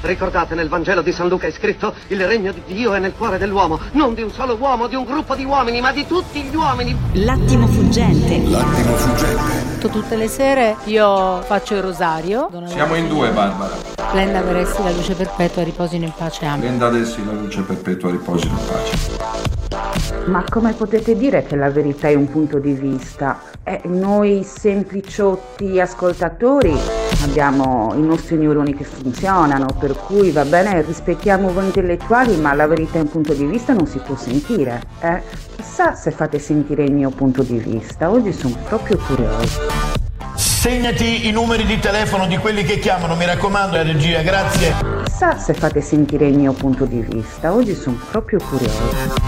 Ricordate, nel Vangelo di San Luca è scritto il regno di Dio è nel cuore dell'uomo, non di un solo uomo, di un gruppo di uomini, ma di tutti gli uomini. L'attimo fuggente. L'attimo fuggente. Tutte le sere io faccio il rosario. Siamo in due, Barbara. Splenda per essi la luce perpetua, riposino in pace. Amen. Renda ad essi la luce perpetua, riposi in pace. Ma come potete dire che la verità è un punto di vista? Eh, noi sempliciotti ascoltatori abbiamo i nostri neuroni che funzionano, per cui va bene, rispettiamo voi intellettuali, ma la verità è un punto di vista non si può sentire. Eh? Chissà se fate sentire il mio punto di vista, oggi sono proprio curiosa. Segnati i numeri di telefono di quelli che chiamano, mi raccomando, la regia, grazie. Chissà se fate sentire il mio punto di vista, oggi sono proprio curiosa.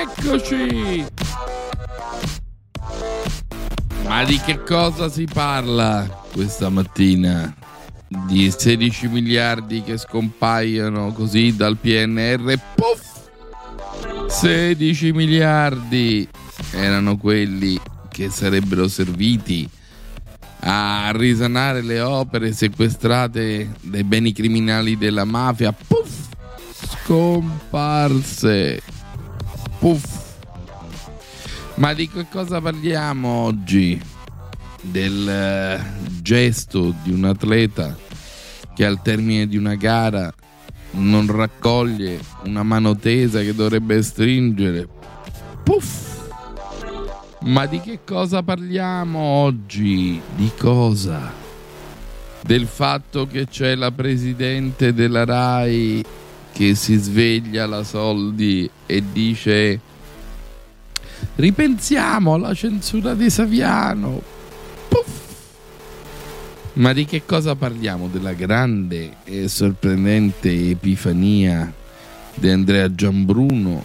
Eccoci! Ma di che cosa si parla questa mattina? Di 16 miliardi che scompaiono così dal PNR? Puff! 16 miliardi erano quelli che sarebbero serviti a risanare le opere sequestrate dai beni criminali della mafia. Puff! Scomparse. Puff. Ma di che cosa parliamo oggi? Del eh, gesto di un atleta che al termine di una gara non raccoglie una mano tesa che dovrebbe stringere. Puff! Ma di che cosa parliamo oggi? Di cosa? Del fatto che c'è la presidente della RAI che si sveglia alla soldi e dice ripensiamo alla censura di Saviano. Puff! Ma di che cosa parliamo? Della grande e sorprendente epifania di Andrea Giambruno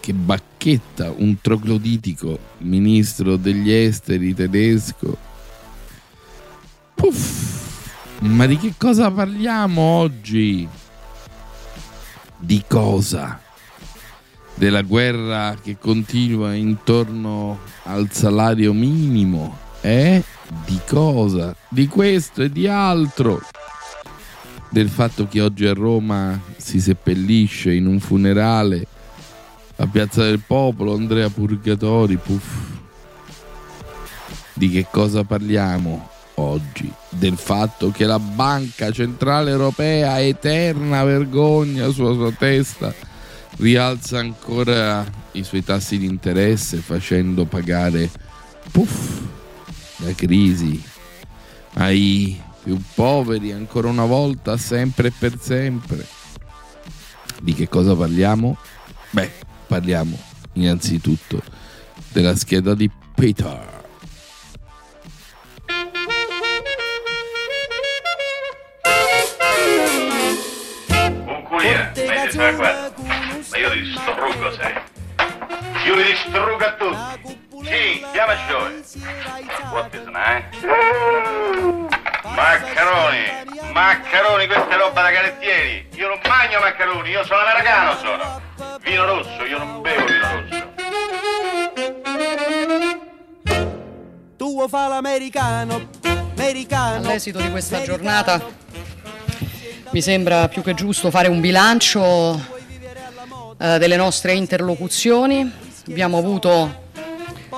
che bacchetta un trogloditico ministro degli esteri tedesco. Puff! Ma di che cosa parliamo oggi? Di cosa? Della guerra che continua intorno al salario minimo? Eh? Di cosa? Di questo e di altro. Del fatto che oggi a Roma si seppellisce in un funerale a Piazza del Popolo Andrea Purgatori, puff. Di che cosa parliamo oggi? Del fatto che la Banca Centrale Europea, eterna vergogna sulla sua testa, rialza ancora i suoi tassi di interesse facendo pagare puff, la crisi ai più poveri ancora una volta, sempre e per sempre. Di che cosa parliamo? Beh, parliamo innanzitutto della scheda di Peter. Ma sa guarda. Ma io li distruggo, sai. Io li distruggo a tutti. Sì, chiama Joy. What is eh? Maccaroni, maccaroni, questa è roba da carettieri. Io non bagno maccaroni, io sono americano sono. Vino rosso, io non bevo vino rosso. Tu fa l'americano, americano. All'esito di questa giornata mi sembra più che giusto fare un bilancio eh, delle nostre interlocuzioni. Abbiamo avuto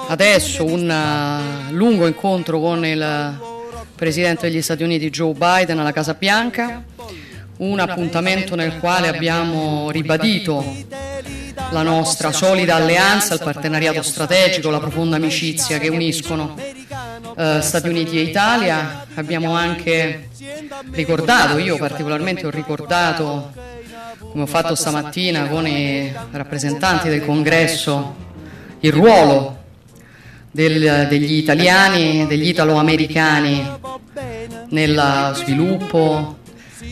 adesso un uh, lungo incontro con il Presidente degli Stati Uniti Joe Biden alla Casa Bianca, un appuntamento nel quale abbiamo ribadito la nostra solida alleanza, il partenariato strategico, la profonda amicizia che uniscono eh, Stati Uniti e Italia. Abbiamo anche ricordato, io particolarmente ho ricordato, come ho fatto stamattina con i rappresentanti del Congresso, il ruolo del- degli italiani, degli italo-americani nel sviluppo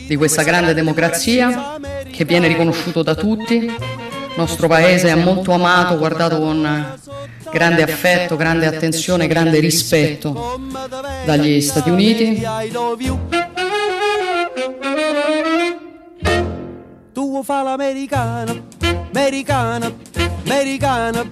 di questa grande democrazia che viene riconosciuto da tutti. Il nostro paese è molto amato, guardato con grande affetto, grande attenzione, grande rispetto dagli Stati Uniti. Tu fa l'americano, americano, americano.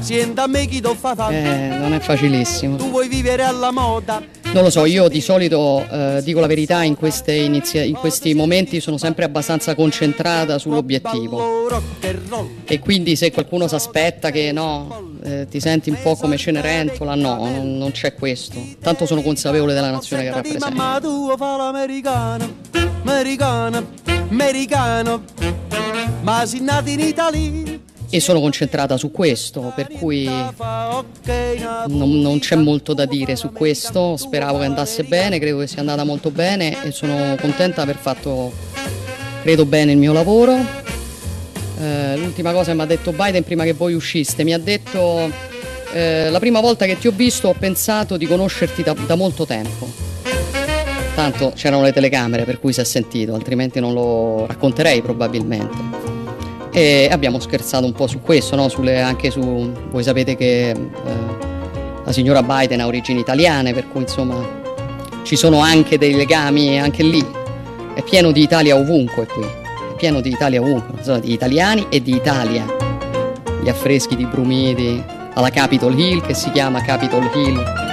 Sienta a me chi fa fare. Eh, non è facilissimo. Tu vuoi vivere alla moda. Non lo so, io di solito eh, dico la verità, in, inizia- in questi momenti sono sempre abbastanza concentrata sull'obiettivo. E quindi se qualcuno si aspetta che no, eh, ti senti un po' come Cenerentola, no, non, non c'è questo. Tanto sono consapevole della nazione che rappresento. Mamma tu fa l'americano, americano, americano. Ma sei nato in Italia. E sono concentrata su questo, per cui non, non c'è molto da dire su questo. Speravo che andasse bene, credo che sia andata molto bene e sono contenta di aver fatto, credo bene, il mio lavoro. Eh, l'ultima cosa che mi ha detto Biden prima che voi usciste, mi ha detto eh, la prima volta che ti ho visto ho pensato di conoscerti da, da molto tempo. Tanto c'erano le telecamere per cui si è sentito, altrimenti non lo racconterei probabilmente. E abbiamo scherzato un po' su questo, no? Sulle- anche su. Voi sapete che eh, la signora Biden ha origini italiane, per cui insomma ci sono anche dei legami anche lì. È pieno di Italia ovunque qui, è pieno di Italia ovunque, insomma, di italiani e di Italia. Gli affreschi di Brumidi alla Capitol Hill, che si chiama Capitol Hill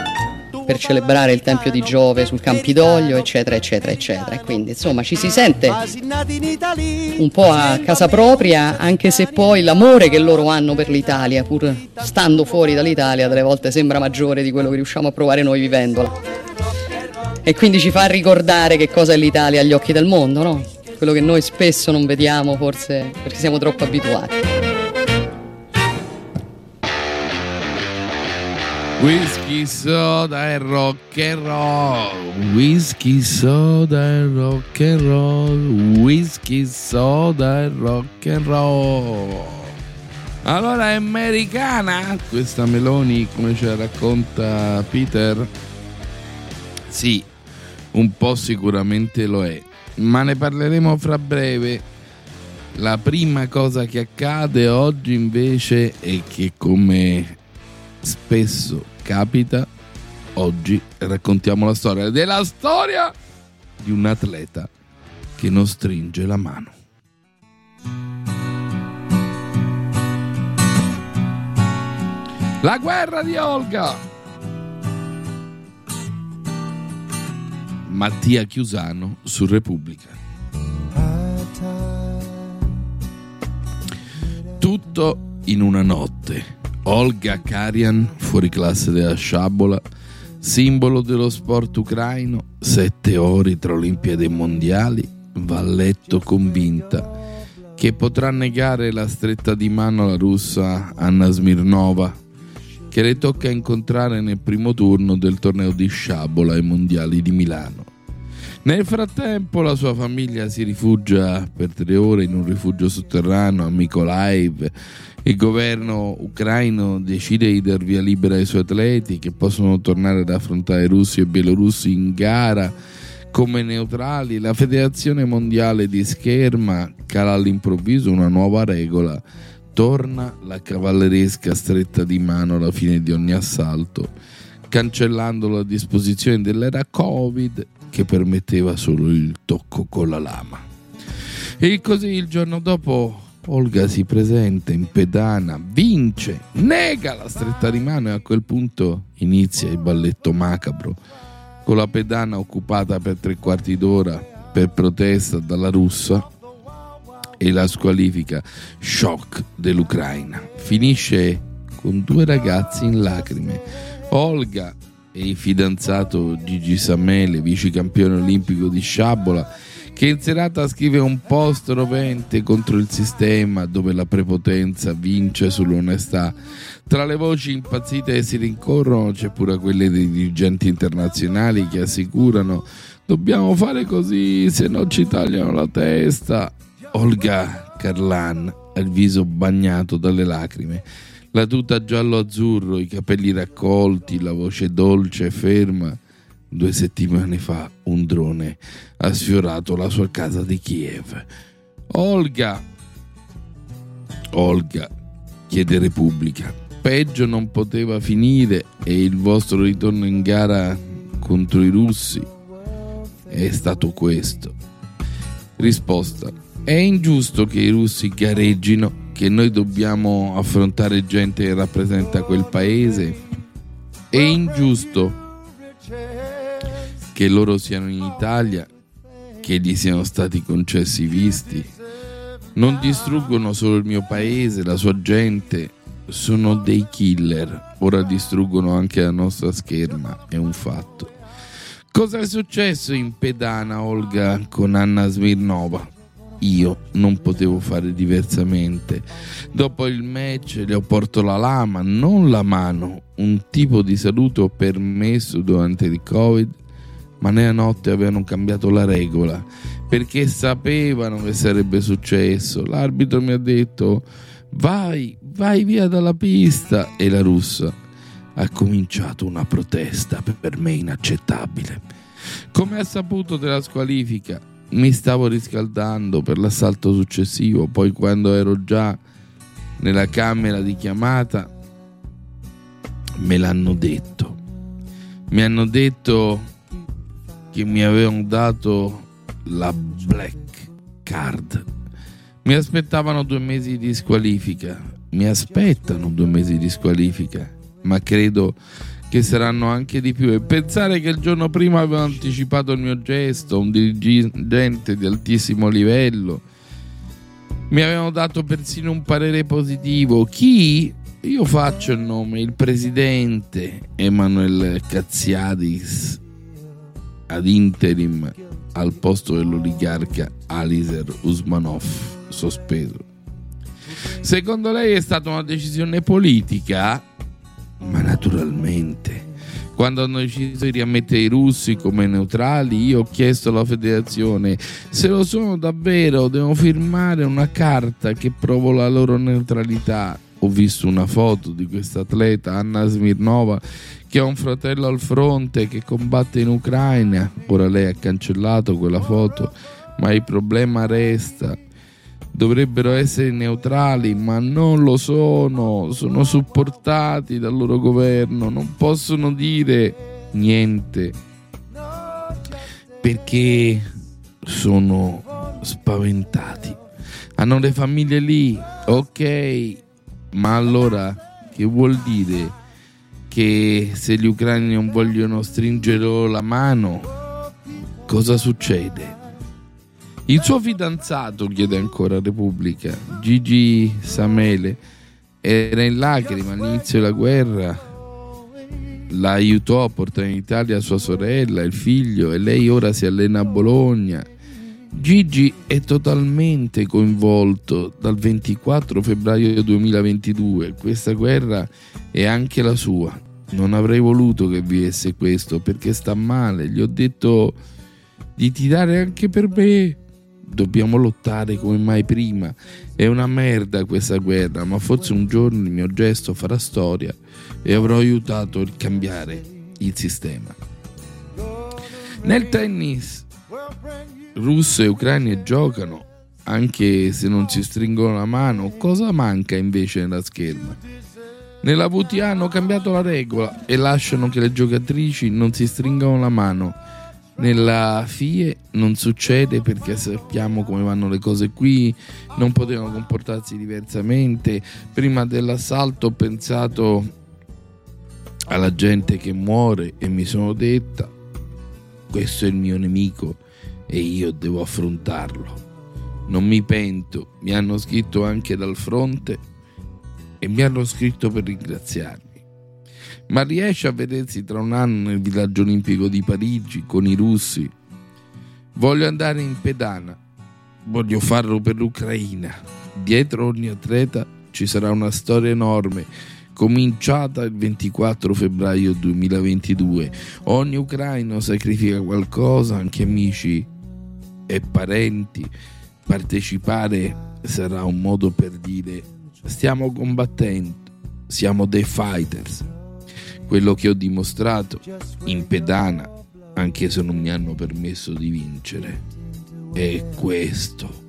per celebrare il Tempio di Giove sul Campidoglio, eccetera, eccetera, eccetera. E quindi insomma ci si sente un po' a casa propria, anche se poi l'amore che loro hanno per l'Italia, pur stando fuori dall'Italia, delle volte sembra maggiore di quello che riusciamo a provare noi vivendola. E quindi ci fa ricordare che cosa è l'Italia agli occhi del mondo, no? Quello che noi spesso non vediamo, forse perché siamo troppo abituati. Whisky, soda e rock and roll. Whisky, soda e rock and roll. Whisky, soda e rock and roll. Allora è americana questa Meloni come ce la racconta Peter? Sì, un po' sicuramente lo è, ma ne parleremo fra breve. La prima cosa che accade oggi invece è che come spesso capita, oggi raccontiamo la storia della storia di un atleta che non stringe la mano. La guerra di Olga. Mattia Chiusano su Repubblica. Tutto in una notte. Olga Karian, fuori classe della sciabola, simbolo dello sport ucraino, sette ore tra Olimpiadi e Mondiali, va a letto convinta che potrà negare la stretta di mano alla russa Anna Smirnova, che le tocca incontrare nel primo turno del torneo di sciabola ai Mondiali di Milano. Nel frattempo la sua famiglia si rifugia per tre ore in un rifugio sotterraneo a Mykolaiv. Il governo ucraino decide di dar via libera ai suoi atleti che possono tornare ad affrontare russi e bielorussi in gara come neutrali. La federazione mondiale di scherma cala all'improvviso una nuova regola. Torna la cavalleresca stretta di mano alla fine di ogni assalto, cancellando la disposizione dell'era Covid che permetteva solo il tocco con la lama. E così il giorno dopo Olga si presenta in pedana, vince, nega la stretta di mano e a quel punto inizia il balletto macabro, con la pedana occupata per tre quarti d'ora per protesta dalla russa e la squalifica shock dell'Ucraina. Finisce con due ragazzi in lacrime. Olga e il fidanzato Gigi Samele, vice campione olimpico di sciabola, che in serata scrive un post rovente contro il sistema dove la prepotenza vince sull'onestà. Tra le voci impazzite che si rincorrono c'è pure quelle dei dirigenti internazionali che assicurano dobbiamo fare così, se no ci tagliano la testa. Olga Carlan ha il viso bagnato dalle lacrime. La tuta giallo-azzurro, i capelli raccolti, la voce dolce e ferma. Due settimane fa un drone ha sfiorato la sua casa di Kiev. Olga! Olga chiede Repubblica. Peggio non poteva finire e il vostro ritorno in gara contro i russi è stato questo. Risposta. È ingiusto che i russi gareggino, che noi dobbiamo affrontare gente che rappresenta quel paese? È ingiusto che loro siano in Italia, che gli siano stati concessi i visti? Non distruggono solo il mio paese, la sua gente, sono dei killer. Ora distruggono anche la nostra scherma, è un fatto. Cosa è successo in pedana, Olga, con Anna Smirnova? Io non potevo fare diversamente. Dopo il match le ho portato la lama, non la mano, un tipo di saluto permesso durante il Covid, ma nella notte avevano cambiato la regola perché sapevano che sarebbe successo. L'arbitro mi ha detto vai, vai via dalla pista e la russa ha cominciato una protesta per me inaccettabile. Come ha saputo della squalifica? Mi stavo riscaldando per l'assalto successivo, poi quando ero già nella camera di chiamata me l'hanno detto. Mi hanno detto che mi avevano dato la black card. Mi aspettavano due mesi di squalifica, mi aspettano due mesi di squalifica, ma credo che saranno anche di più. E pensare che il giorno prima avevo anticipato il mio gesto, un dirigente di altissimo livello, mi avevano dato persino un parere positivo. Chi? Io faccio il nome, il presidente Emanuele Cazziadis ad interim al posto dell'oligarca Aliser Usmanov sospeso. Secondo lei è stata una decisione politica? Ma naturalmente. Quando hanno deciso di riammettere i russi come neutrali, io ho chiesto alla federazione se lo sono davvero, devono firmare una carta che provo la loro neutralità. Ho visto una foto di questa atleta, Anna Smirnova, che ha un fratello al fronte che combatte in Ucraina. Ora lei ha cancellato quella foto, ma il problema resta. Dovrebbero essere neutrali, ma non lo sono. Sono supportati dal loro governo, non possono dire niente perché sono spaventati. Hanno le famiglie lì, ok, ma allora che vuol dire? che se gli ucraini non vogliono stringere la mano, cosa succede? Il suo fidanzato, chiede ancora Repubblica, Gigi Samele, era in lacrime all'inizio della guerra, la aiutò a portare in Italia sua sorella, il figlio e lei ora si allena a Bologna. Gigi è totalmente coinvolto dal 24 febbraio 2022, questa guerra è anche la sua. Non avrei voluto che vivesse questo perché sta male, gli ho detto di tirare anche per me. Dobbiamo lottare come mai prima. È una merda questa guerra, ma forse un giorno il mio gesto farà storia e avrò aiutato a cambiare il sistema. Nel tennis russe e ucraine giocano, anche se non si stringono la mano, cosa manca invece nella scherma? Nella VTA hanno cambiato la regola e lasciano che le giocatrici non si stringano la mano. Nella FIE non succede perché sappiamo come vanno le cose qui, non potevano comportarsi diversamente. Prima dell'assalto ho pensato alla gente che muore e mi sono detta, questo è il mio nemico e io devo affrontarlo. Non mi pento, mi hanno scritto anche dal fronte e mi hanno scritto per ringraziarmi. Ma riesce a vedersi tra un anno nel villaggio olimpico di Parigi con i russi? Voglio andare in pedana, voglio farlo per l'Ucraina. Dietro ogni atleta ci sarà una storia enorme cominciata il 24 febbraio 2022. Ogni ucraino sacrifica qualcosa, anche amici e parenti, partecipare sarà un modo per dire stiamo combattendo, siamo dei fighters. Quello che ho dimostrato in pedana, anche se non mi hanno permesso di vincere, è questo.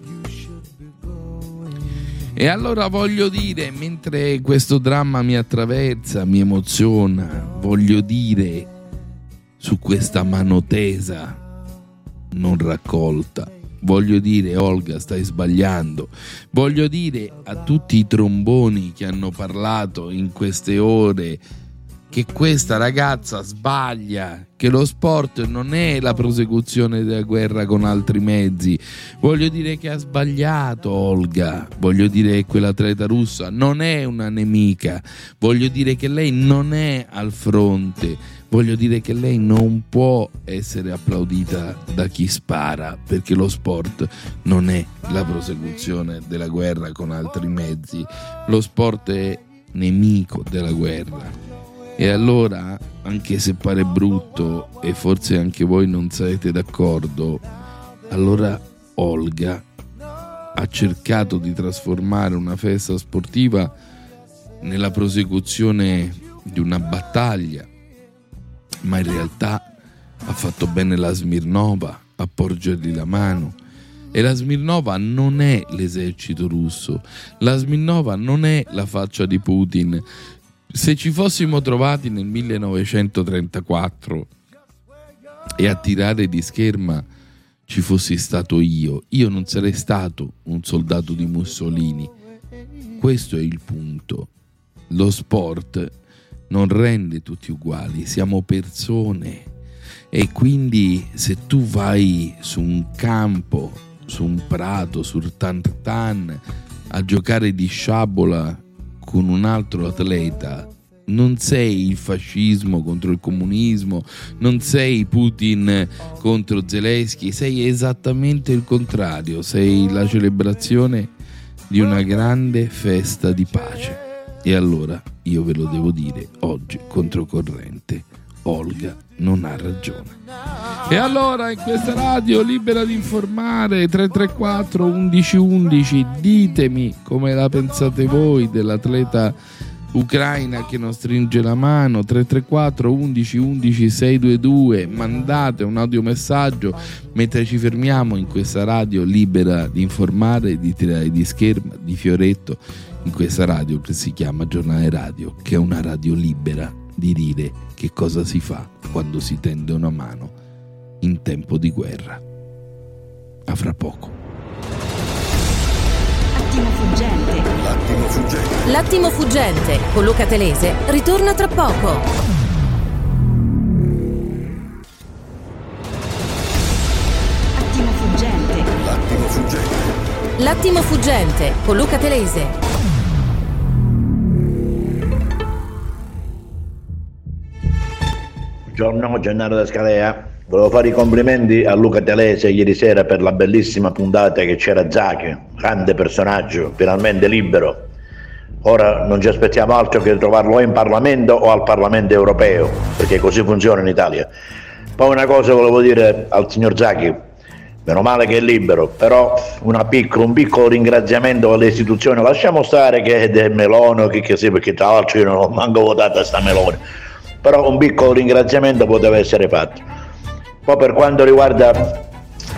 E allora voglio dire, mentre questo dramma mi attraversa, mi emoziona, voglio dire su questa mano tesa non raccolta. Voglio dire, Olga, stai sbagliando. Voglio dire a tutti i tromboni che hanno parlato in queste ore che questa ragazza sbaglia, che lo sport non è la prosecuzione della guerra con altri mezzi. Voglio dire che ha sbagliato Olga, voglio dire che quell'atleta russa non è una nemica, voglio dire che lei non è al fronte, voglio dire che lei non può essere applaudita da chi spara, perché lo sport non è la prosecuzione della guerra con altri mezzi, lo sport è nemico della guerra e allora, anche se pare brutto e forse anche voi non sarete d'accordo, allora Olga ha cercato di trasformare una festa sportiva nella prosecuzione di una battaglia, ma in realtà ha fatto bene la Smirnova a porgergli la mano. E la Smirnova non è l'esercito russo, la Smirnova non è la faccia di Putin, se ci fossimo trovati nel 1934 e a tirare di scherma ci fossi stato io, io non sarei stato un soldato di Mussolini. Questo è il punto. Lo sport non rende tutti uguali, siamo persone e quindi se tu vai su un campo, su un prato, sul tantan a giocare di sciabola con un altro atleta, non sei il fascismo contro il comunismo, non sei Putin contro Zelensky, sei esattamente il contrario, sei la celebrazione di una grande festa di pace. E allora io ve lo devo dire oggi controcorrente, Olga non ha ragione. E allora in questa radio libera di informare 334 1111 ditemi come la pensate voi dell'atleta ucraina che non stringe la mano. 334 11 11 622 mandate un audiomessaggio mentre ci fermiamo in questa radio libera di informare di tirare di scherma di fioretto in questa radio che si chiama Giornale Radio che è una radio libera di dire che cosa si fa quando si tende una mano in tempo di guerra a fra poco L'attimo fuggente. L'attimo fuggente. L'attimo fuggente con Luca Telese ritorna tra poco. Attimo fuggente. L'attimo fuggente. L'attimo fuggente con Luca Telese. Buongiorno Gennaro da Scalea. Volevo fare i complimenti a Luca Telese ieri sera per la bellissima puntata che c'era Zacchi, grande personaggio, finalmente libero. Ora non ci aspettiamo altro che trovarlo o in Parlamento o al Parlamento europeo, perché così funziona in Italia. Poi una cosa volevo dire al signor Zacchi, meno male che è libero, però piccola, un piccolo ringraziamento alle istituzioni, lasciamo stare che è del Melone, che, che sì, perché tra l'altro io non ho manco votato a sta Melone, però un piccolo ringraziamento poteva essere fatto. Poi per quanto riguarda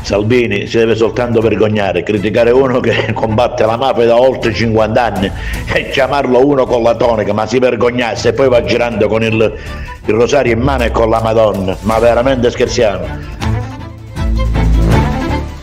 Salvini si deve soltanto vergognare, criticare uno che combatte la mafia da oltre 50 anni e chiamarlo uno con la tonica, ma si vergognasse e poi va girando con il, il rosario in mano e con la Madonna, ma veramente scherziamo.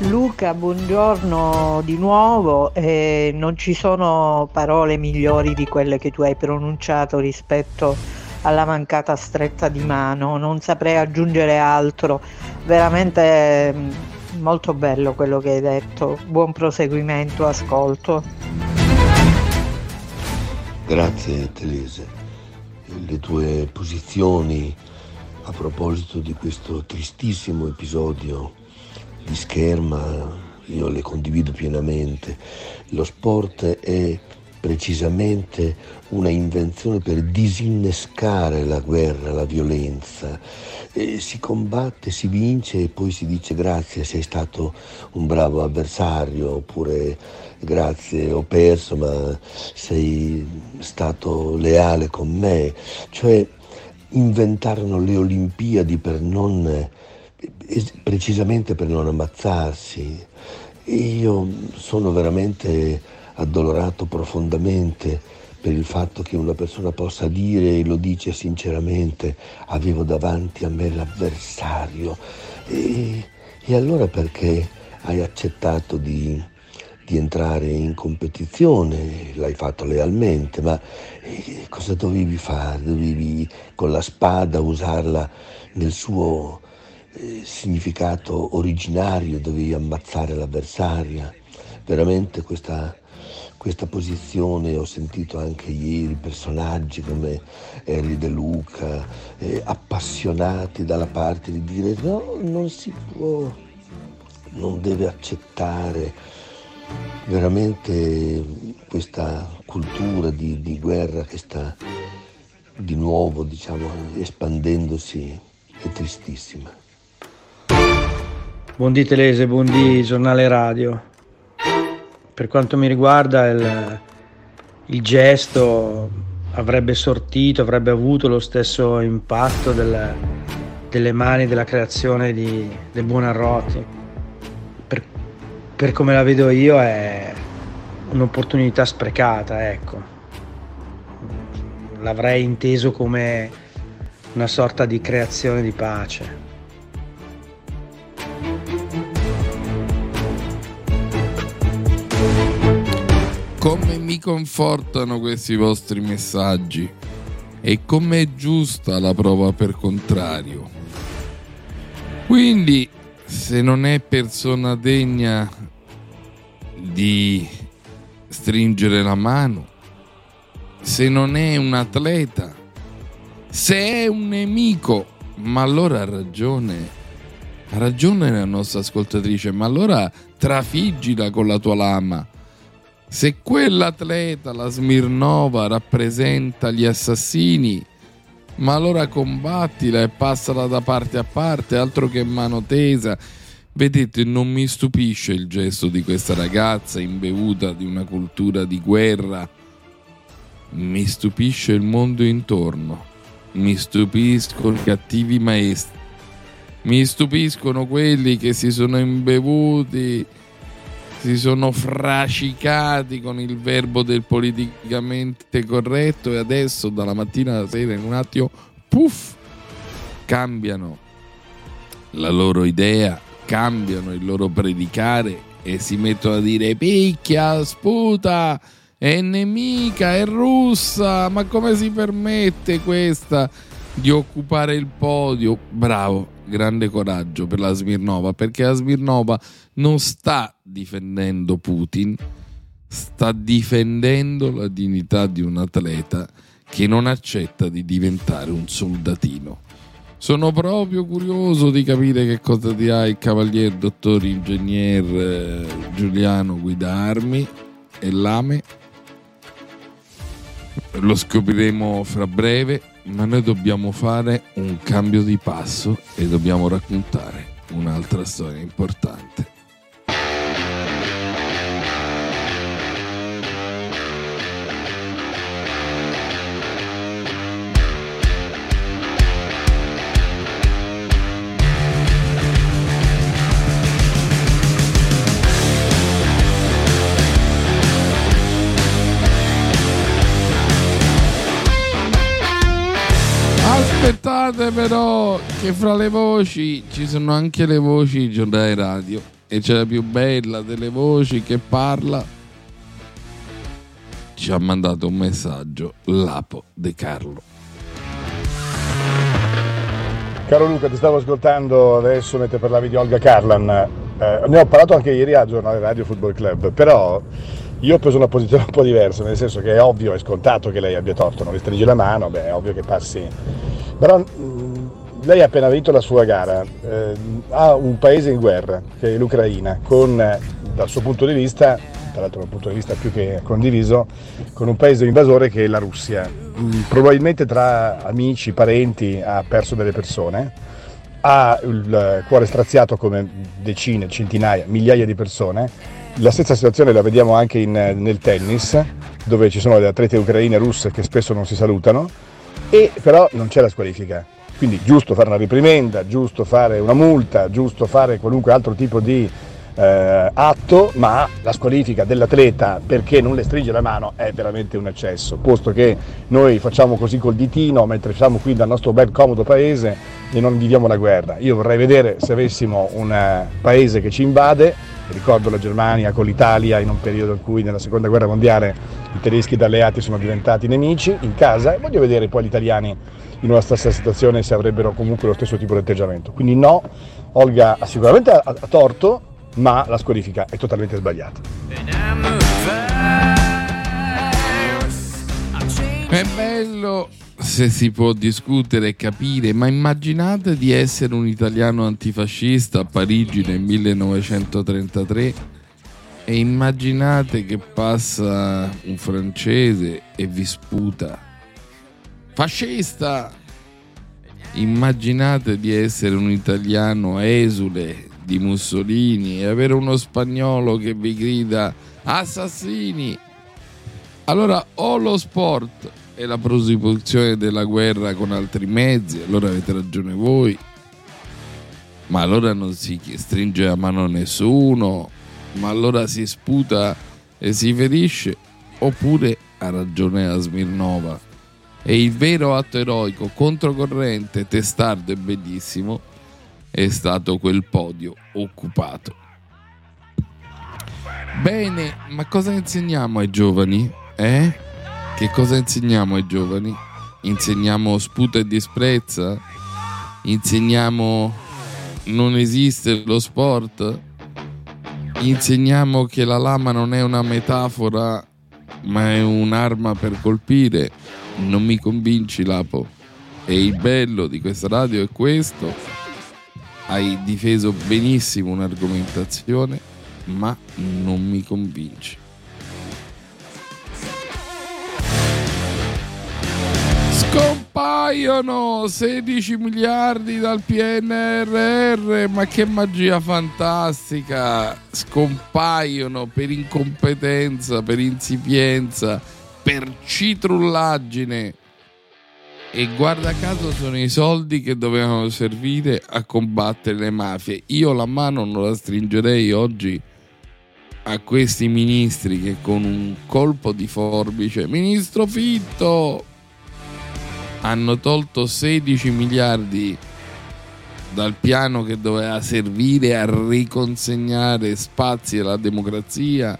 Luca, buongiorno di nuovo. Eh, non ci sono parole migliori di quelle che tu hai pronunciato rispetto alla mancata stretta di mano, non saprei aggiungere altro. Veramente mm, molto bello quello che hai detto. Buon proseguimento, ascolto. Grazie Telese. Le tue posizioni a proposito di questo tristissimo episodio di scherma io le condivido pienamente. Lo sport è precisamente una invenzione per disinnescare la guerra, la violenza. E si combatte, si vince e poi si dice grazie, sei stato un bravo avversario, oppure grazie, ho perso, ma sei stato leale con me. Cioè inventarono le Olimpiadi per non, precisamente per non ammazzarsi. E io sono veramente addolorato profondamente per il fatto che una persona possa dire, e lo dice sinceramente, avevo davanti a me l'avversario. E, e allora perché hai accettato di, di, entrare in competizione? L'hai fatto lealmente, ma cosa dovevi fare? Dovevi con la spada usarla nel suo eh, significato originario, dovevi ammazzare l'avversaria. Veramente questa questa posizione, ho sentito anche ieri personaggi come Henry De Luca, eh, appassionati dalla parte di dire no, non si può, non deve accettare veramente questa cultura di, di guerra che sta di nuovo diciamo, espandendosi è tristissima. Buondì Telese, buondì giornale radio. Per quanto mi riguarda il, il gesto avrebbe sortito, avrebbe avuto lo stesso impatto del, delle mani della creazione di, del Buonarroti. Per, per come la vedo io è un'opportunità sprecata, ecco. L'avrei inteso come una sorta di creazione di pace. Come mi confortano questi vostri messaggi e come è giusta la prova per contrario. Quindi, se non è persona degna di stringere la mano, se non è un atleta, se è un nemico, ma allora ha ragione. Ha ragione la nostra ascoltatrice, ma allora trafiggila con la tua lama se quell'atleta, la Smirnova, rappresenta gli assassini, ma allora combattila e passala da parte a parte, altro che mano tesa. Vedete, non mi stupisce il gesto di questa ragazza imbevuta di una cultura di guerra. Mi stupisce il mondo intorno. Mi stupiscono i cattivi maestri. Mi stupiscono quelli che si sono imbevuti si sono fracicati con il verbo del politicamente corretto e adesso dalla mattina alla sera in un attimo puff cambiano la loro idea, cambiano il loro predicare e si mettono a dire picchia, sputa, è nemica, è russa, ma come si permette questa di occupare il podio? Bravo, grande coraggio per la Smirnova, perché la Smirnova non sta difendendo Putin, sta difendendo la dignità di un atleta che non accetta di diventare un soldatino. Sono proprio curioso di capire che cosa dirà il cavalier dottor ingegner eh, Giuliano Guidarmi e Lame. Lo scopriremo fra breve ma noi dobbiamo fare un cambio di passo e dobbiamo raccontare un'altra storia importante. Aspettate però che fra le voci ci sono anche le voci di giornale radio. E c'è la più bella delle voci che parla. Ci ha mandato un messaggio Lapo De Carlo. Caro Luca, ti stavo ascoltando adesso mentre parlavi di Olga Carlan. Eh, ne ho parlato anche ieri a Giornale Radio Football Club, però io ho preso una posizione un po' diversa, nel senso che è ovvio, è scontato che lei abbia torto, non le stringi la mano, beh, è ovvio che passi però mh, lei ha appena vinto la sua gara, eh, ha un paese in guerra, che è l'Ucraina, con dal suo punto di vista tra l'altro da un punto di vista più che condiviso, con un paese invasore che è la Russia. Mm, Probabilmente tra amici, parenti ha perso delle persone, ha il cuore straziato come decine, centinaia, migliaia di persone. La stessa situazione la vediamo anche in- nel tennis, dove ci sono le atlete ucraine e russe che spesso non si salutano, e però non c'è la squalifica. Quindi giusto fare una reprimenda, giusto fare una multa, giusto fare qualunque altro tipo di eh, atto, ma la squalifica dell'atleta perché non le stringe la mano è veramente un eccesso, posto che noi facciamo così col ditino mentre siamo qui dal nostro bel comodo paese e non viviamo la guerra. Io vorrei vedere se avessimo un eh, paese che ci invade, ricordo la Germania con l'Italia in un periodo in cui nella seconda guerra mondiale i tedeschi ed alleati sono diventati nemici in casa e voglio vedere poi gli italiani in una stessa situazione se avrebbero comunque lo stesso tipo di atteggiamento. Quindi no, Olga ha sicuramente ha torto, ma la squalifica è totalmente sbagliata. È bello se si può discutere e capire, ma immaginate di essere un italiano antifascista a Parigi nel 1933 e immaginate che passa un francese e vi sputa. Fascista! Immaginate di essere un italiano esule di Mussolini e avere uno spagnolo che vi grida assassini. Allora o lo sport è la prosecuzione della guerra con altri mezzi, allora avete ragione voi, ma allora non si stringe la mano a nessuno, ma allora si sputa e si ferisce, oppure ha ragione la Smirnova. E il vero atto eroico, controcorrente, testardo e bellissimo è stato quel podio occupato. Bene, ma cosa insegniamo ai giovani? Eh? Che cosa insegniamo ai giovani? Insegniamo sputa e disprezza? Insegniamo non esiste lo sport? Insegniamo che la lama non è una metafora, ma è un'arma per colpire? Non mi convinci, Lapo. E il bello di questa radio è questo. Hai difeso benissimo un'argomentazione, ma non mi convinci. Scompaiono 16 miliardi dal PNRR, ma che magia fantastica! Scompaiono per incompetenza, per insipienza, per citrullaggine. E guarda caso sono i soldi che dovevano servire a combattere le mafie. Io la mano non la stringerei oggi a questi ministri che con un colpo di forbice, ministro Fitto, hanno tolto 16 miliardi dal piano che doveva servire a riconsegnare spazi alla democrazia,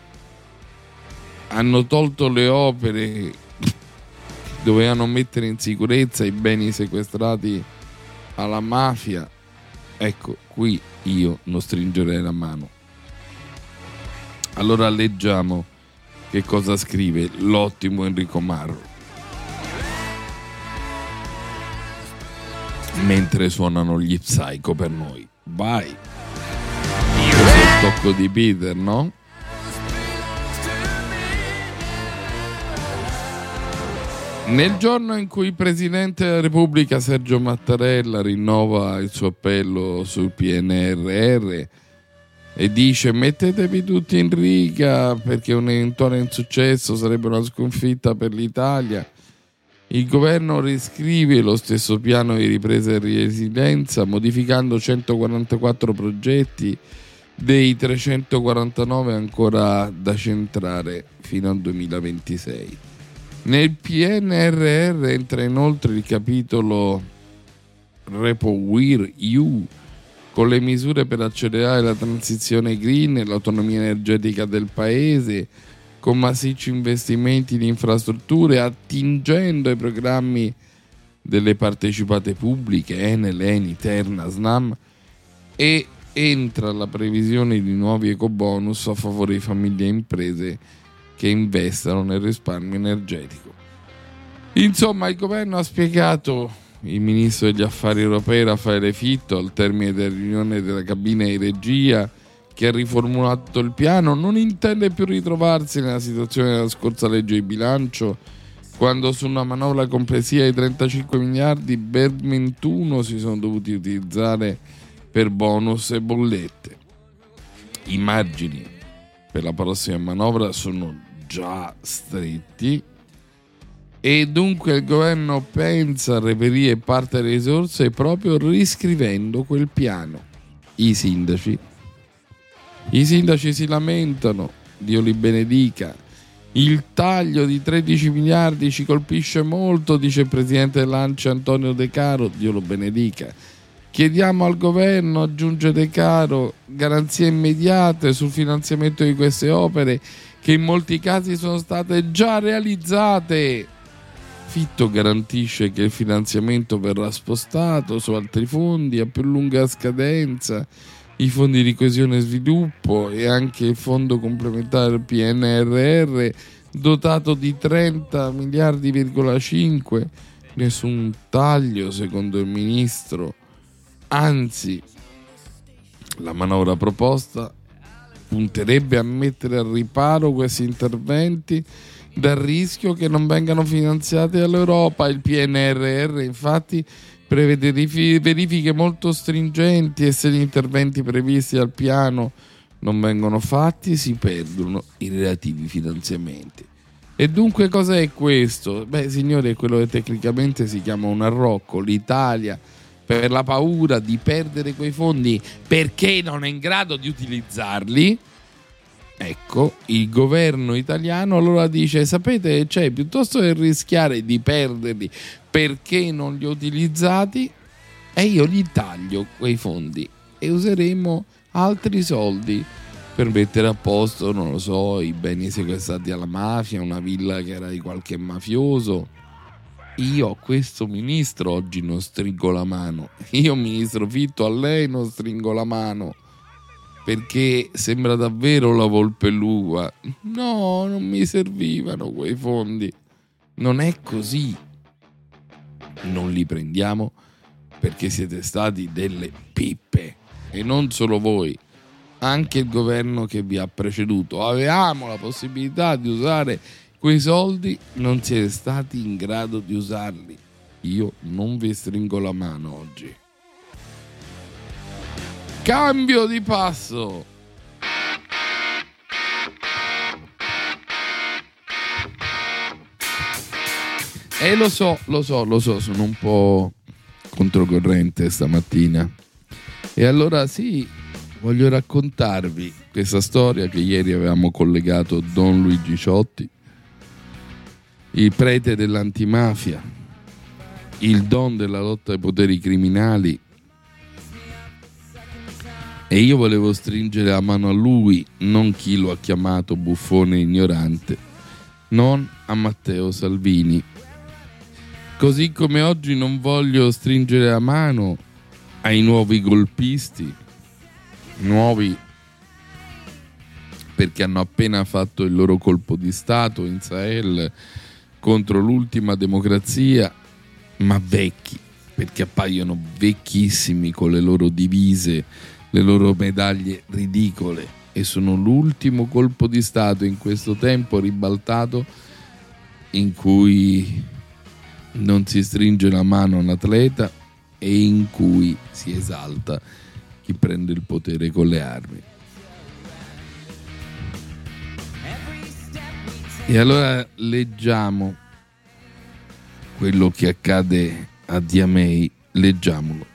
hanno tolto le opere dovevano mettere in sicurezza i beni sequestrati alla mafia. Ecco, qui io non stringerei la mano. Allora leggiamo che cosa scrive l'ottimo Enrico Marro. Mentre suonano gli Psycho per noi. Vai! Questo è il tocco di Peter, no? Nel giorno in cui il Presidente della Repubblica Sergio Mattarella rinnova il suo appello sul PNRR e dice mettetevi tutti in riga perché un eventuale insuccesso sarebbe una sconfitta per l'Italia, il governo riscrive lo stesso piano di ripresa e resilienza modificando 144 progetti dei 349 ancora da centrare fino al 2026. Nel PNRR entra inoltre il capitolo RepoWeR EU con le misure per accelerare la transizione green e l'autonomia energetica del paese, con massicci investimenti in infrastrutture, attingendo ai programmi delle partecipate pubbliche, Enel, Eni, Terna, Snam, e entra la previsione di nuovi ecobonus a favore di famiglie e imprese che investano nel risparmio energetico. Insomma, il governo ha spiegato, il ministro degli affari europei Raffaele Fitto, al termine della riunione della cabina di regia, che ha riformulato il piano, non intende più ritrovarsi nella situazione della scorsa legge di bilancio, quando su una manovra complessiva di 35 miliardi ben 21 si sono dovuti utilizzare per bonus e bollette. I margini per la prossima manovra sono già stretti e dunque il governo pensa a reperire parte delle risorse proprio riscrivendo quel piano. I sindaci, i sindaci si lamentano, Dio li benedica. Il taglio di 13 miliardi ci colpisce molto, dice il presidente dell'ANCI Antonio De Caro, Dio lo benedica. Chiediamo al governo, aggiunge De Caro, garanzie immediate sul finanziamento di queste opere che in molti casi sono state già realizzate. Fitto garantisce che il finanziamento verrà spostato su altri fondi a più lunga scadenza, i fondi di coesione e sviluppo e anche il fondo complementare PNRR dotato di 30 miliardi,5. Nessun taglio secondo il ministro, anzi la manovra proposta punterebbe a mettere al riparo questi interventi dal rischio che non vengano finanziati dall'Europa. Il PNRR infatti prevede verifiche molto stringenti e se gli interventi previsti dal piano non vengono fatti si perdono i relativi finanziamenti. E dunque cos'è questo? Beh signori è quello che tecnicamente si chiama un arrocco. L'Italia per la paura di perdere quei fondi perché non è in grado di utilizzarli Ecco, il governo italiano allora dice, sapete, cioè, piuttosto che rischiare di perderli perché non li ho utilizzati, e io gli taglio quei fondi e useremo altri soldi per mettere a posto, non lo so, i beni sequestrati alla mafia, una villa che era di qualche mafioso. Io a questo ministro oggi non stringo la mano. Io, ministro Fitto, a lei non stringo la mano perché sembra davvero la volpe l'uva. No, non mi servivano quei fondi. Non è così. Non li prendiamo perché siete stati delle pippe. E non solo voi, anche il governo che vi ha preceduto. Avevamo la possibilità di usare quei soldi, non siete stati in grado di usarli. Io non vi stringo la mano oggi. Cambio di passo. E lo so, lo so, lo so, sono un po' controcorrente stamattina. E allora sì, voglio raccontarvi questa storia che ieri avevamo collegato Don Luigi Ciotti, il prete dell'antimafia, il don della lotta ai poteri criminali e io volevo stringere la mano a lui, non chi lo ha chiamato buffone ignorante, non a Matteo Salvini. Così come oggi non voglio stringere la mano ai nuovi golpisti, nuovi perché hanno appena fatto il loro colpo di Stato in Sahel contro l'ultima democrazia, ma vecchi, perché appaiono vecchissimi con le loro divise le loro medaglie ridicole e sono l'ultimo colpo di Stato in questo tempo ribaltato in cui non si stringe la mano a un atleta e in cui si esalta chi prende il potere con le armi. E allora leggiamo quello che accade a Diamei, leggiamolo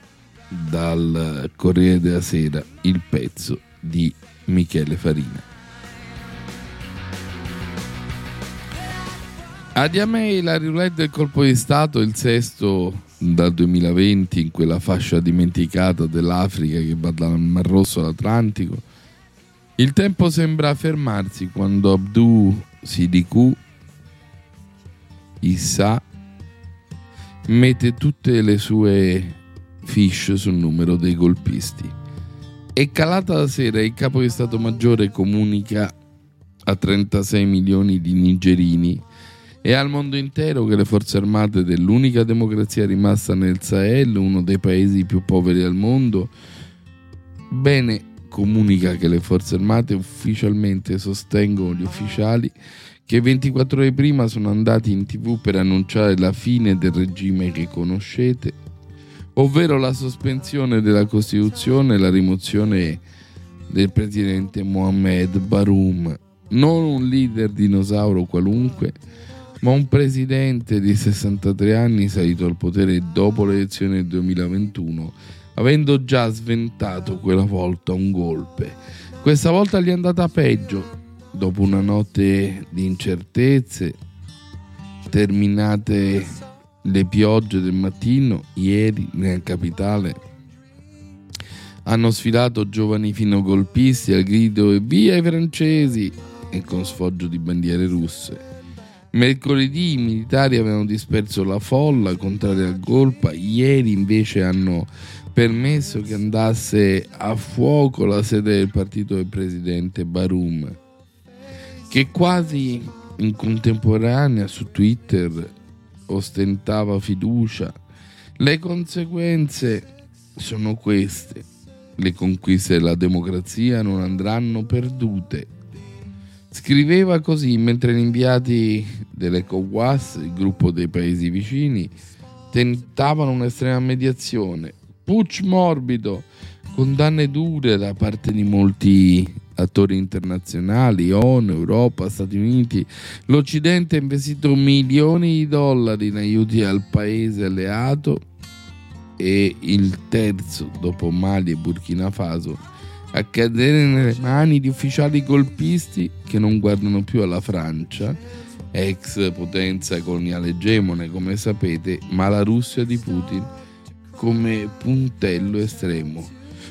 dal Corriere della Sera il pezzo di Michele Farina. A Diamei la roulette del colpo di Stato, il sesto dal 2020 in quella fascia dimenticata dell'Africa che va dal Mar Rosso all'Atlantico. Il tempo sembra fermarsi quando Abdou Sidikou Issa mette tutte le sue fish sul numero dei golpisti. E calata la sera il capo di Stato Maggiore comunica a 36 milioni di nigerini e al mondo intero che le forze armate dell'unica democrazia rimasta nel Sahel, uno dei paesi più poveri al mondo, bene, comunica che le forze armate ufficialmente sostengono gli ufficiali che 24 ore prima sono andati in tv per annunciare la fine del regime che conoscete, ovvero la sospensione della Costituzione e la rimozione del presidente Mohamed Baroum, non un leader dinosauro qualunque, ma un presidente di 63 anni salito al potere dopo le elezioni del 2021, avendo già sventato quella volta un golpe. Questa volta gli è andata peggio, dopo una notte di incertezze, terminate le piogge del mattino, ieri nella capitale hanno sfilato giovani finogolpisti al grido e via i francesi e con sfoggio di bandiere russe. Mercoledì i militari avevano disperso la folla contraria al golpe, ieri invece hanno permesso che andasse a fuoco la sede del partito del presidente Barum, che quasi in contemporanea su Twitter ostentava fiducia. Le conseguenze sono queste. Le conquiste della democrazia non andranno perdute. Scriveva così mentre gli inviati dell'ECOWAS, il gruppo dei paesi vicini, tentavano un'estrema mediazione. Pucci morbido, condanne dure da parte di molti attori internazionali, ONU, Europa, Stati Uniti. L'Occidente ha investito milioni di dollari in aiuti al paese alleato e il terzo, dopo Mali e Burkina Faso, a cadere nelle mani di ufficiali golpisti che non guardano più alla Francia, ex potenza coloniale egemone come sapete, ma alla Russia di Putin come puntello estremo.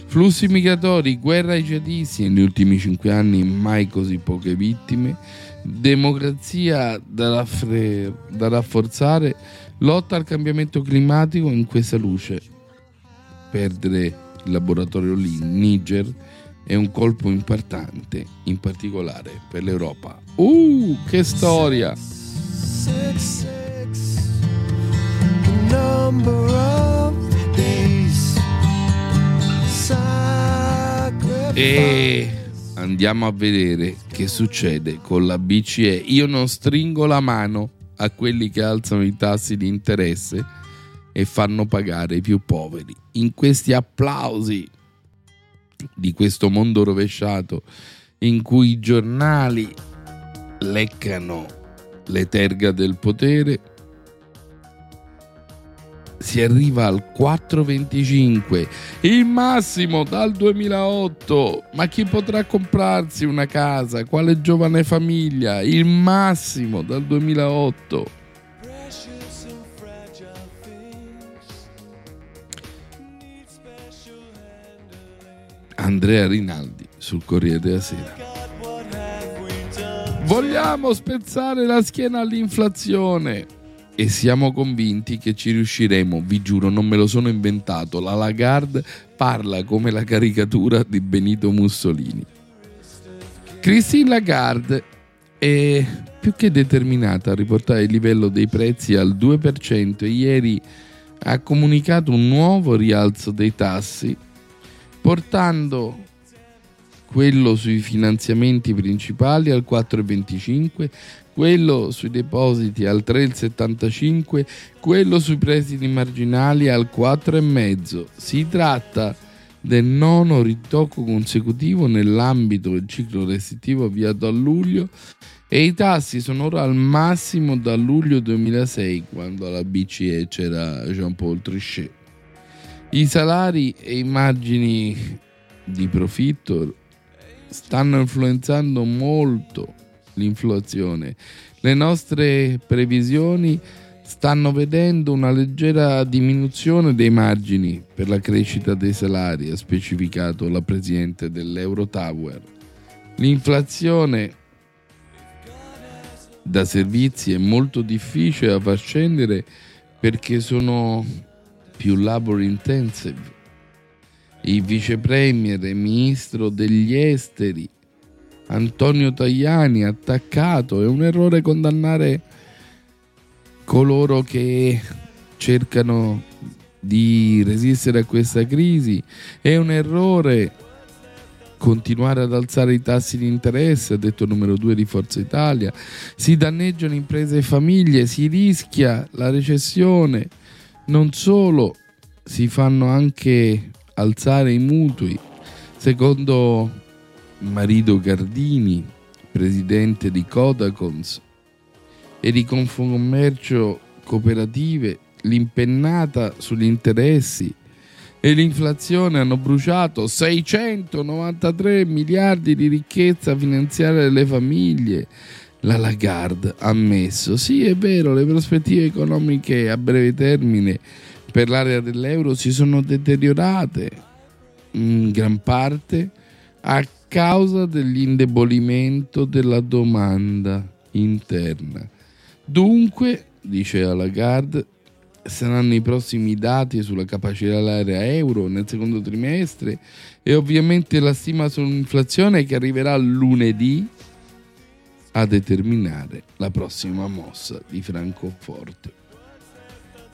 Flussi migratori, guerra ai jihadisti negli ultimi cinque anni, mai così poche vittime, democrazia da, raffre- da rafforzare, lotta al cambiamento climatico in questa luce. Perdere il laboratorio lì, Niger, è un colpo importante, in particolare per l'Europa. Uh, che storia! E andiamo a vedere che succede con la BCE. Io non stringo la mano a quelli che alzano i tassi di interesse e fanno pagare i più poveri. In questi applausi di questo mondo rovesciato in cui i giornali leccano le terga del potere, si arriva al 4,25, il massimo dal 2008. Ma chi potrà comprarsi una casa? Quale giovane famiglia? Il massimo dal 2008. Andrea Rinaldi sul Corriere della Sera. Vogliamo spezzare la schiena all'inflazione e siamo convinti che ci riusciremo, vi giuro, non me lo sono inventato. La Lagarde parla come la caricatura di Benito Mussolini. Christine Lagarde è più che determinata a riportare il livello dei prezzi al 2% e ieri ha comunicato un nuovo rialzo dei tassi portando quello sui finanziamenti principali al 4,25, quello sui depositi al 3,75, quello sui prestiti marginali al 4,5. Si tratta del nono ritocco consecutivo nell'ambito del ciclo restrittivo avviato a luglio e i tassi sono ora al massimo da luglio 2006 quando alla BCE c'era Jean-Paul Trichet. I salari e i margini di profitto stanno influenzando molto l'inflazione. Le nostre previsioni stanno vedendo una leggera diminuzione dei margini per la crescita dei salari, ha specificato la presidente dell'Eurotower. L'inflazione da servizi è molto difficile da far scendere perché sono più labor intensive. Il vice premier e ministro degli esteri Antonio Tajani attaccato. È un errore condannare coloro che cercano di resistere a questa crisi. È un errore continuare ad alzare i tassi di interesse, ha detto numero 2 di Forza Italia, si danneggiano imprese e famiglie, si rischia la recessione, non solo, si fanno anche alzare i mutui. Secondo Marito Gardini, presidente di Codacons e di Confcommercio Cooperative, l'impennata sugli interessi e l'inflazione hanno bruciato 693 miliardi di ricchezza finanziaria delle famiglie. La Lagarde ha ammesso, sì è vero, le prospettive economiche a breve termine per l'area dell'euro si sono deteriorate in gran parte a causa dell'indebolimento della domanda interna. Dunque, dice la Lagarde, saranno i prossimi dati sulla capacità dell'area euro nel secondo trimestre e ovviamente la stima sull'inflazione che arriverà lunedì a determinare la prossima mossa di Francoforte.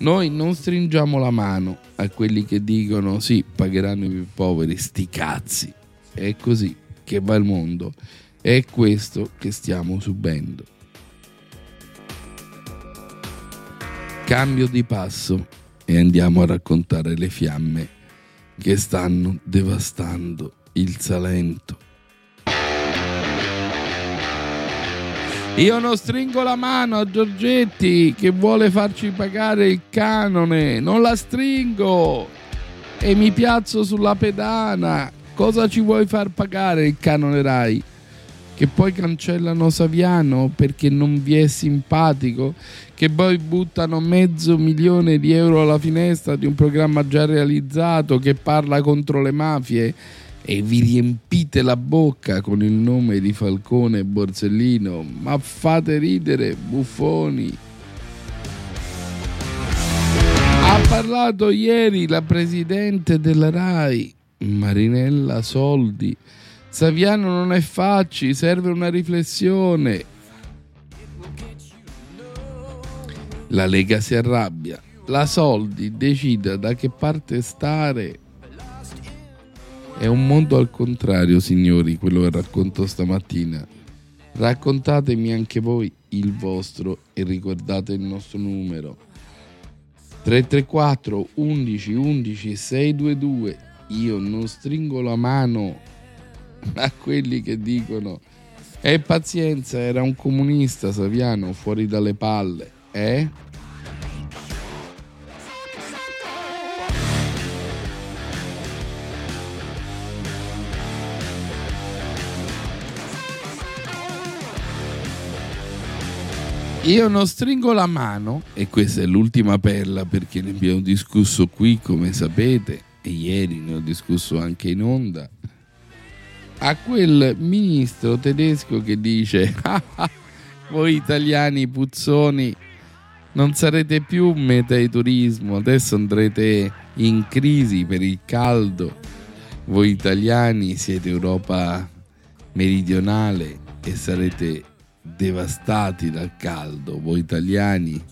Noi non stringiamo la mano a quelli che dicono sì, pagheranno i più poveri, sti cazzi. È così che va il mondo. È questo che stiamo subendo. Cambio di passo e andiamo a raccontare le fiamme che stanno devastando il Salento. Io non stringo la mano a Giorgetti che vuole farci pagare il canone, non la stringo e mi piazzo sulla pedana. Cosa ci vuoi far pagare il canone Rai? Che poi cancellano Saviano perché non vi è simpatico? Che poi buttano mezzo milione di euro alla finestra di un programma già realizzato che parla contro le mafie? E vi riempite la bocca con il nome di Falcone e Borsellino, ma fate ridere, buffoni. Ha parlato ieri la presidente della RAI, Marinella Soldi. Saviano non è facci, serve una riflessione. La Lega si arrabbia. La Soldi decida da che parte stare è un mondo al contrario, signori, quello che racconto stamattina. Raccontatemi anche voi il vostro e ricordate il nostro numero. 334 11 11 622. Io non stringo la mano a quelli che dicono e eh, pazienza, era un comunista Saviano fuori dalle palle, eh? Io non stringo la mano, e questa è l'ultima perla perché ne abbiamo discusso qui, come sapete, e ieri ne ho discusso anche in onda, a quel ministro tedesco che dice, ah, ah, voi italiani puzzoni non sarete più meta di turismo, adesso andrete in crisi per il caldo, voi italiani siete Europa meridionale e sarete devastati dal caldo, voi italiani,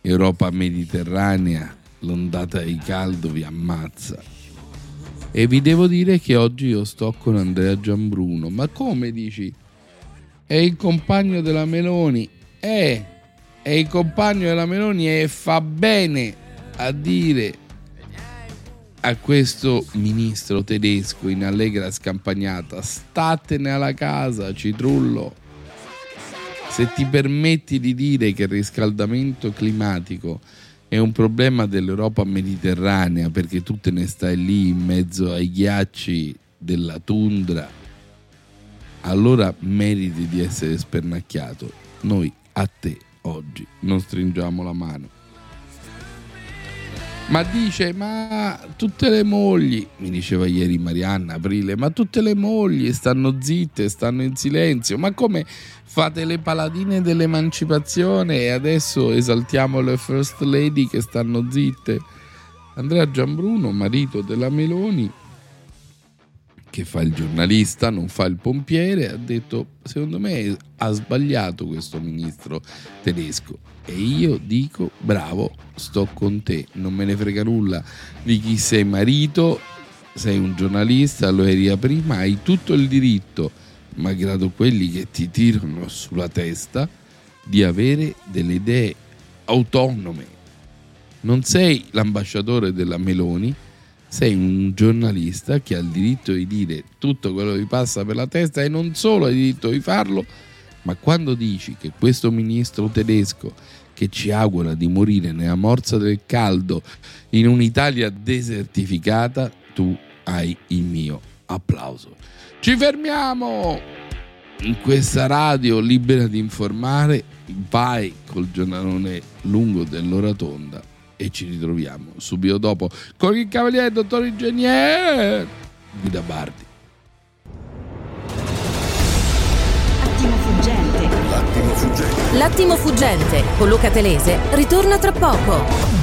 Europa mediterranea, l'ondata di caldo vi ammazza. E vi devo dire che oggi io sto con Andrea Giambruno. Ma come dici? È il compagno della Meloni. È, è il compagno della Meloni e fa bene a dire a questo ministro tedesco in allegra scampagnata statene alla casa citrullo se ti permetti di dire che il riscaldamento climatico è un problema dell'Europa mediterranea perché tu te ne stai lì in mezzo ai ghiacci della tundra, allora meriti di essere spernacchiato. Noi a te oggi non stringiamo la mano. Ma dice, ma tutte le mogli, mi diceva ieri Marianna Aprile, ma tutte le mogli stanno zitte, stanno in silenzio, ma come fate le paladine dell'emancipazione e adesso esaltiamo le first lady che stanno zitte? Andrea Giambruno, marito della Meloni, che fa il giornalista, non fa il pompiere, ha detto, secondo me ha sbagliato questo ministro tedesco e io dico bravo, sto con te, non me ne frega nulla di chi sei marito, sei un giornalista, lo eri prima, hai tutto il diritto, malgrado quelli che ti tirano sulla testa, di avere delle idee autonome. Non sei l'ambasciatore della Meloni, sei un giornalista che ha il diritto di dire tutto quello che passa per la testa e non solo hai diritto di farlo, ma quando dici che questo ministro tedesco che ci augura di morire nella morsa del caldo in un'Italia desertificata, tu hai il mio applauso. Ci fermiamo in questa radio libera di informare, vai col giornalone lungo dell'Oratonda e ci ritroviamo subito dopo con il cavaliere dottor ingegnere Guida Bardi. Attimo fuggente. L'attimo fuggente. L'attimo fuggente con Luca Telese ritorna tra poco.